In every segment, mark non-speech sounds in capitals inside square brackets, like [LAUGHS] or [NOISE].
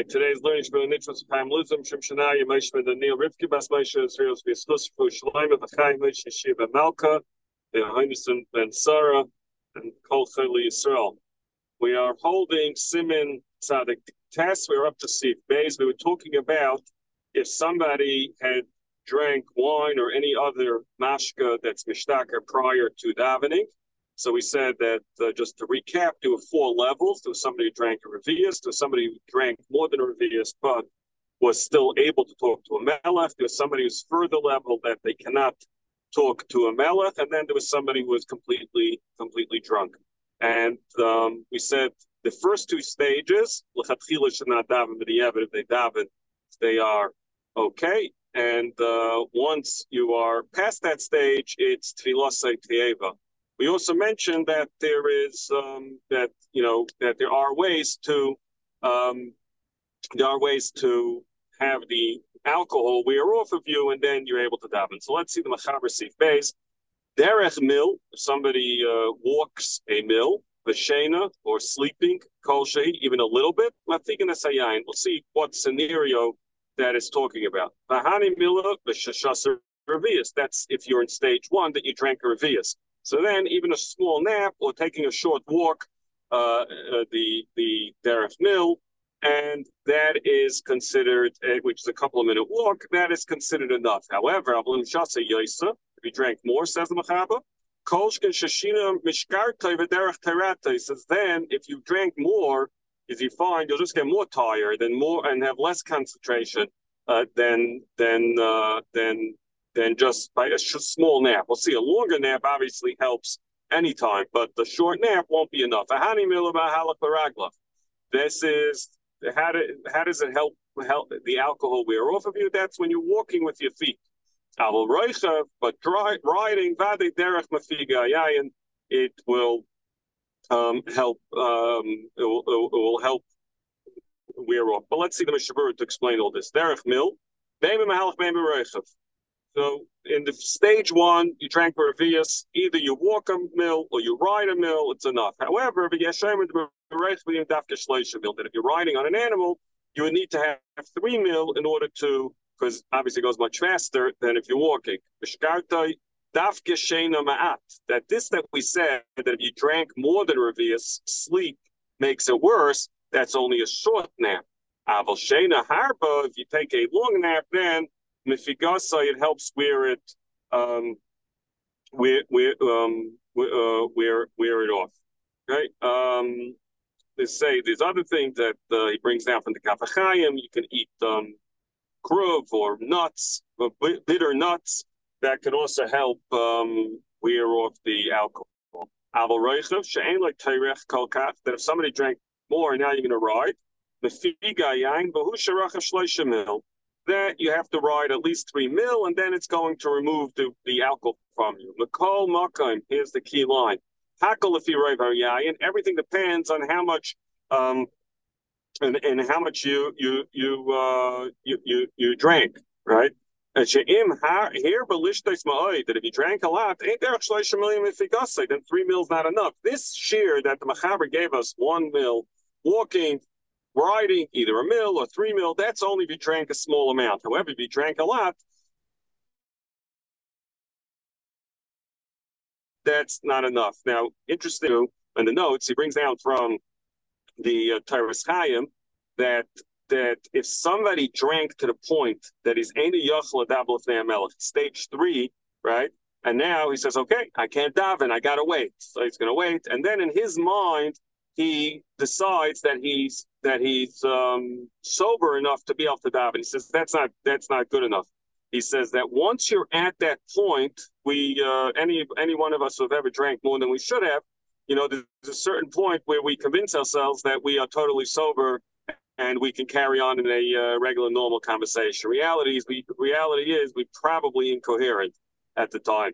right, today's learning should be Nitzvah Chaim Luzim, Shem Shanaya, Ben Daniel, Rivki Bas Moshe, Israel, V'Yislus, Yerushalayim, V'Chaim, Moshe, Shiva Malka, the Heinison Ben Sarah, and Kol Chayli Yisrael. We are holding Siman Tzadik Tes. We're up to Sif Bays. We were talking about if somebody had drank wine or any other mashka that's mishtaka prior to davening. So we said that uh, just to recap, there were four levels. There was somebody who drank a revius, there was somebody who drank more than a revius, but was still able to talk to a melech. There was somebody who's further level that they cannot talk to a melech, and then there was somebody who was completely, completely drunk. And um, we said the first two stages, lechatchila should not daven yevud if they daven, they are okay. And uh, once you are past that stage, it's tfilasei tieva. We also mentioned that there is um, that you know that there are ways to um, there are ways to have the alcohol wear off of you, and then you're able to daven. So let's see the machaber sif base. Derech mil, if somebody uh, walks a mill, v'shena, or sleeping, kol even a little bit, we'll see what scenario that is talking about. Vahani mila, v'shashasa revius. That's if you're in stage one that you drank a revius. So then, even a small nap or taking a short walk, uh, uh, the the derech mill, and that is considered, uh, which is a couple of minute walk, that is considered enough. However, if you drank more, says the Machaber, says then if you drank more, if you find you'll just get more tired and more and have less concentration uh, than than uh, than than just by a small nap. We'll see a longer nap obviously helps anytime, but the short nap won't be enough. This is how, do, how does it help help the alcohol wear off of you? That's when you're walking with your feet. But riding it will um, help. Um, it, will, it will help wear off. But let's see the Mishabur to explain all this. Derech mil, so in the stage one, you drank Revius, either you walk a mill or you ride a mill, it's enough. However, if you're riding on an animal, you would need to have three mil in order to, because obviously it goes much faster than if you're walking. That this that we said that if you drank more than Revius, sleep makes it worse, that's only a short nap. If you take a long nap, then mifigasa, it helps wear it, um, wear, wear, um, uh, wear, wear it off. Okay. Um, they say there's other things that uh, he brings down from the Kaf HaChaim. You can eat um, kruv or nuts, or bitter nuts that can also help um, wear off the alcohol. That if somebody drank more, now you're going to ride. That you have to ride at least three mil, and then it's going to remove the, the alcohol from you. Makol Makam, here's the key line. Hakol if you and everything depends on how much um and, and how much you you you uh you you, you drank, right? And she'im here that if you drank a lot, ain't there a million if then three mils not enough. This shear that the Machaber gave us, one mil, walking riding either a mill or three mil, that's only if you drank a small amount. However, if you drank a lot, that's not enough. Now, interesting in the notes, he brings down from the uh, Tyrus Chaim that that if somebody drank to the point that he's any yachla dabla stage three, right? And now he says, okay, I can't daven, I gotta wait. So he's gonna wait. And then in his mind, he decides that he's that he's um, sober enough to be able to daven. He says that's not that's not good enough. He says that once you're at that point, we uh, any any one of us who have ever drank more than we should have, you know, there's a certain point where we convince ourselves that we are totally sober and we can carry on in a uh, regular normal conversation. Reality is we reality is we probably incoherent at the time.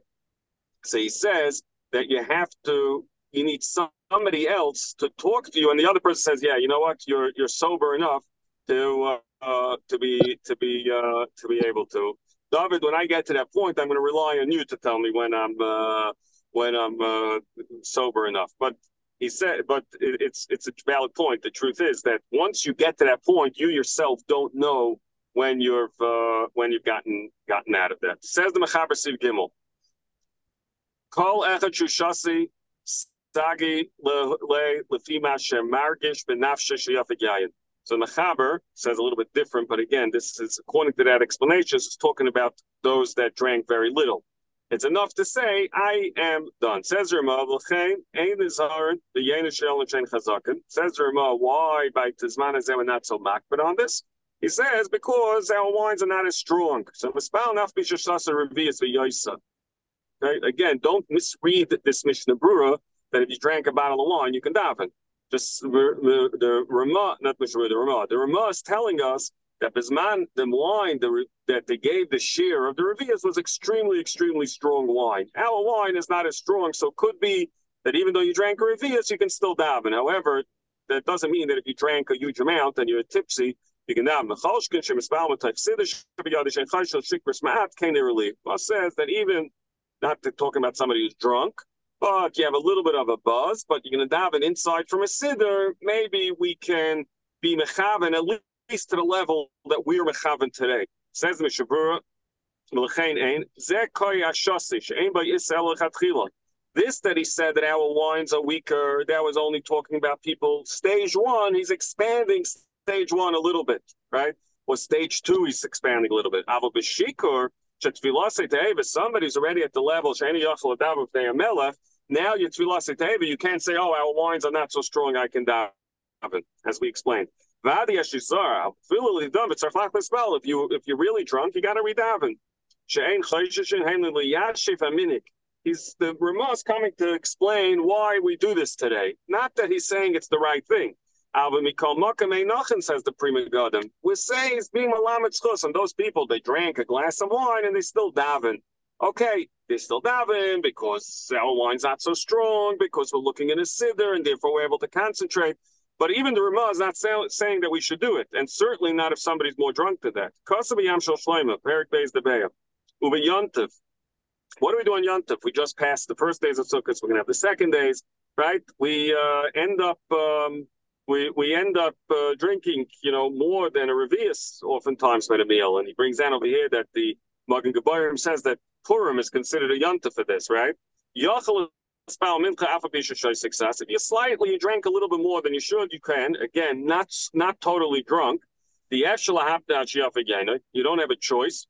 So he says that you have to you need somebody else to talk to you, and the other person says, "Yeah, you know what? You're you're sober enough to uh, uh, to be to be uh, to be able to." David, when I get to that point, I'm going to rely on you to tell me when I'm uh, when I'm uh, sober enough. But he said, but it's it's a valid point. The truth is that once you get to that point, you yourself don't know when you've uh, when you've gotten gotten out of that. Says the Mechaber Sif Gimel. Kol echad shushasi sagi le lefima shemargish yayin. So Mechaber says a little bit different, but again, this is according to that explanation, it's talking about those that drank very little. It's enough to say, I am done. Says Rama, Says Rama, why by Tizman is not so makbid on this? He says, because our wines are not as strong. So Okay, again, don't misread this Mishnah Brura that if you drank a bottle of wine, you can daven. Just the, the, the Rama, not Mishnah, the Rama. The Rama is telling us that Bisman, the wine the, that they gave the share of the Revias was extremely, extremely strong wine. Our wine is not as strong, so it could be that even though you drank a Revias, you can still daven. However, that doesn't mean that if you drank a huge amount and you're tipsy, you can daven. says that even, not talking about somebody who's drunk, but you have a little bit of a buzz, but you're going to daven inside from a siddur, maybe we can be mechaven at least to the level that we're mechavan today. Says Mishabura, this that he said that our wines are weaker, that was only talking about people stage one. He's expanding stage one a little bit, right? Or stage two, he's expanding a little bit. Aval if somebody's already at the level, now your tefillah you can't say, oh, our wines are not so strong, I can daven, as we explained. Vadya Shizar, fully dumb, it's a spell. If you if you're really drunk, you got to read Davin. He's the Ramah coming to explain why we do this today. Not that he's saying it's the right thing. Says the Pri Megadim. We're saying it's being malamet and those people they drank a glass of wine and they still daven. Okay, they still daven because our wine's not so strong, because we're looking in a siddur and therefore we're able to concentrate. But even the Ramah is not say, saying that we should do it, and certainly not if somebody's more drunk than that. Yam Shel Shleima, Perik Beis Debeya. Uba Yontif. What do we do on Yontif? We just passed the first days of Sukkot, we're going to have the second days, right? We uh, end up. Um, we, we end up uh, drinking, you know, more than a revius oftentimes by a meal. And he brings down over here that the Magen Giborim says that Purim is considered a yontif for this, right? Yachal if you slightly you drank a little bit more than you should, you can. Again, not not totally drunk. The again. You don't have a choice.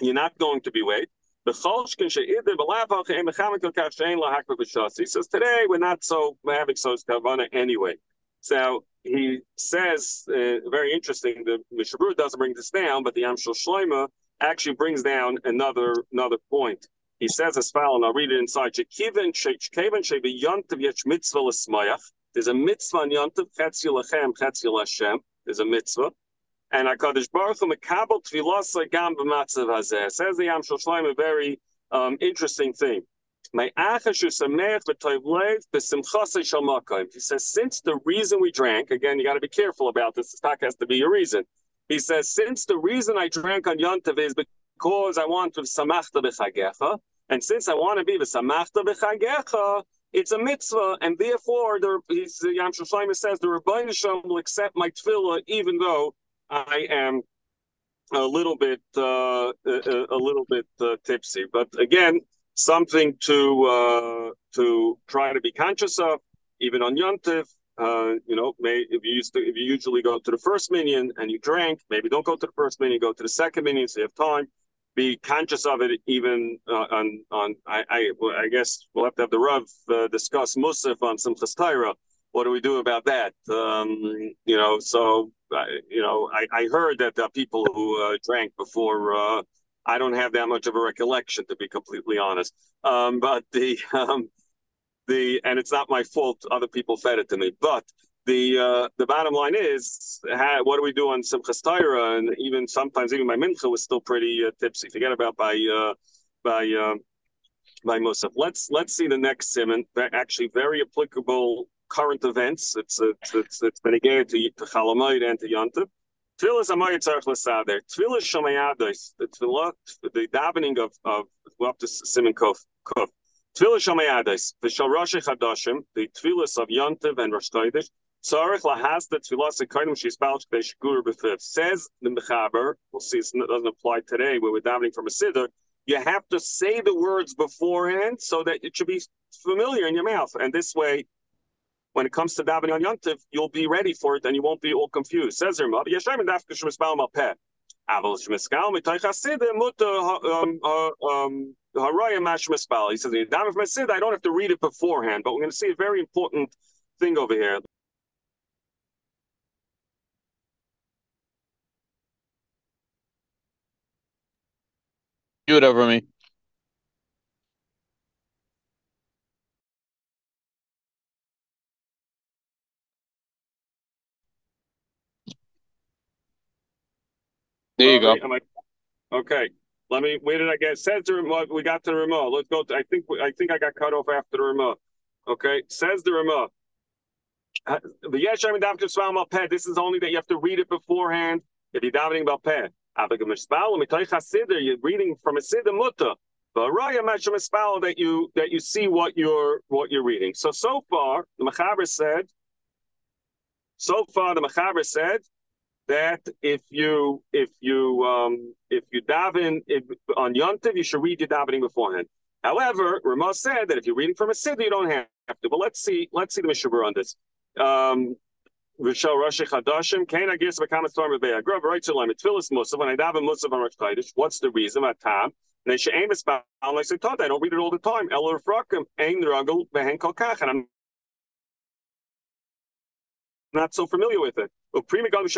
You're not going to be late. He says today we're not so having so kavana anyway. So he says uh, very interesting. The Mishabur doesn't bring this down, but the Amshel Shloima actually brings down another another point. He says as follows, and I'll read it inside. There's a mitzvah on Yontav, Chetzil Lechem, Chetzil Hashem. There's a mitzvah. And HaKadosh Baruch Hu mekabel tefillah gam b'matzav hazeh. Says the Yam Shloshleim a very um, interesting thing. He says, since the reason we drank, again, you got to be careful about this. This talk has to be a reason. He says, since the reason I drank on Yontav is because I want to samachta b'chagecha, and since I want to be the samachta b'chagecha, it's a mitzvah, and therefore the Yam Shloshima says the Rebbeinu Shalom will accept my tefillah even though I am a little bit uh, a, a, little bit uh, tipsy. But again, something to uh, to try to be conscious of, even on Yontif. Uh, you know, may, if you used to, if you usually go to the first minyan and you drank, maybe don't go to the first minyan, go to the second minyan so you have time be conscious of it even uh, on on I I, I guess we'll have to have the Rav uh, discuss Musaf on some Chastaira. What do we do about that? Um, you know, so you know, I, I heard that the people who uh, drank before. I don't have that much of a recollection, to be completely honest. Um, but the [LAUGHS] um, the and it's not my fault. Other people fed it to me, but the uh, the bottom line is, what do we do on Simchas Torah? And even sometimes, even my mincha was still pretty uh, tipsy. Forget about by uh, by uh, by Musaf. Let's let's see the next siman. Actually, very applicable current events. It's it's it's, it's been again to to Chalamayit and to Yontif. Tefillah Amayit Tzarich L'Sader. Tefillah Shomayados. The tefillah, the davening of of well, up to Simon Kuf Kuf. Tefillah Shamayadis, the Rosh Chadashim, the Tefillas of Yontiv and Rosh Chodesh, Tzarech lahas the tefillas ekayim she's balch b'shgur b'fiv. Says the mechaber. We'll see. It doesn't apply today. Where we're davening from a siddur. You have to say the words beforehand so that it should be familiar in your mouth. And this way, when it comes to davening on Yontiv, you'll be ready for it and you won't be all confused. Says mother. Yeshayim dafka shemispal malpeh. Aval shemiskal mitoich hasidah muta um, um haraya mash mispal. He says, davening from siddur, I don't have to read it beforehand. But we're going to see a very important thing over here. It over me. There you go. okay. Let me. Where did I get? Says the remote. We got to the remote. Let's go. To, I think. I think I got cut off after the remote. Okay. Says the remote. Uh, the yesh This is only that you have to read it beforehand. If you're davening about peh. You're reading from a siddur mutta. But raya mispal that you that you see what you're what you're reading. So so far the Mechaber said. So far the Mechaber said that if you if you um if you daven if, on Yontiv, you should read your davening beforehand. However, Ramah said that if you're reading from a siddur, you don't have to. But let's see let's see the Mishabur on this. Um, V'shal Rosh Chadashim, Kain Agis V'kam Storm Rebei Agrov, right to Lem, Tfilis Musaf, when I daven Musaf on Rosh Chodesh, what's the reason? At time, and they should aim as like I taught, I don't read it all the time. Eller Frakim, Ein Ruggle, Behen Kolkach, and I'm not so familiar with it. It comes to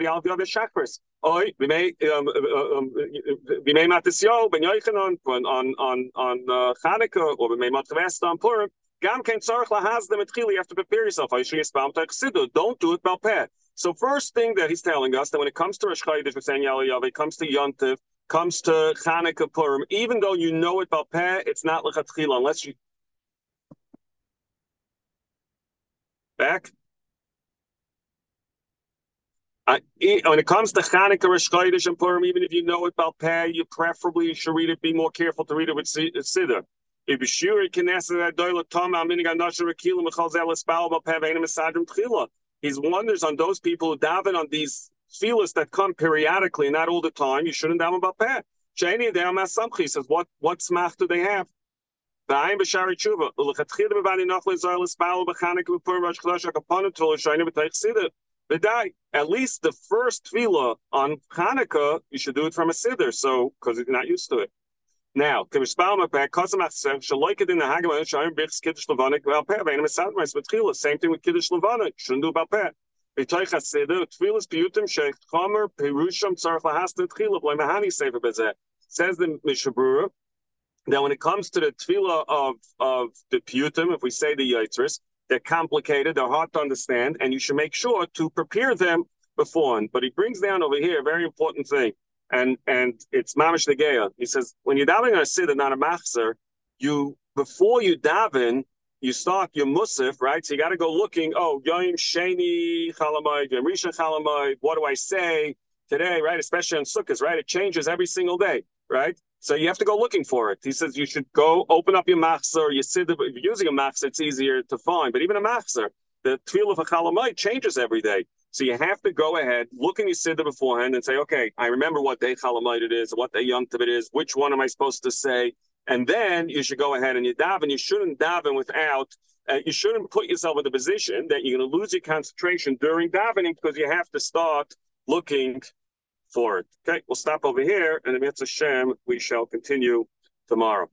the the shachris. Oi, we may um um we may matisyo ben yoichanon on on on on uh, or we may matvest on Purim. Gam ken tzarich lahaz them You have to prepare yourself. Don't do it balpeh. So first thing that he's telling us that when it comes to Rosh Chodesh, saying Yalayav, it comes to Yontiv, comes to Chanukah Purim, even though you know it balpeh, it's not lechatchila unless you back. Uh, when it comes to Chanukah, Rosh Chodesh, and Purim, even if you know it balpeh, you preferably should read it. Be more careful to read it with siddur. He's one, there's on those people who daven on these feelers that come periodically, not all the time. You shouldn't daven about peh. Shani Adam Samchi says, what what smach do they have? At least the first tefillah on Hanukkah, you should do it from a siddur, so because you're not used to it. Now, Kimispalma back, Kosamach Shaloika in the Hagama, Shayim Bichs Kiddush Levana, Val Peh, Vainam Sadmas, but Tchila, same thing with Kiddush Levana, shouldn't do about Peh. B'toich HaSeder, Tfilas Piyutim Sheikh Chomer, Perusham, Tzarech Lahasta, Tchila, Blay. Says the Mishabura, that when it comes to the Tfila of, of the Piyutim, if we say the Yitzris, they're complicated, they're hard to understand, and you should make sure to prepare them beforehand. But he brings down over here a very important thing and and it's mamish negeya. He says when you're davening on a siddur, not a machzer, you before you daven, you start your musaf, right? So you got to go looking. Oh, Yom Sheni Chalamayid, Yom Rishon Chalamayid. What do I say today, right? Especially on Sukkot, right? It changes every single day, right? So you have to go looking for it. He says you should go open up your machzer, your siddur. If you're using a machzer, it's easier to find. But even a machzer, the tefillah of a chalamayit changes every day. So you have to go ahead, look in your siddur beforehand and say, okay, I remember what day chalamite it is, what day yom it is, which one am I supposed to say? And then you should go ahead and you daven. You shouldn't daven without, uh, you shouldn't put yourself in the position that you're going to lose your concentration during davening because you have to start looking for it. Okay, we'll stop over here and if it's a sham, we shall continue tomorrow.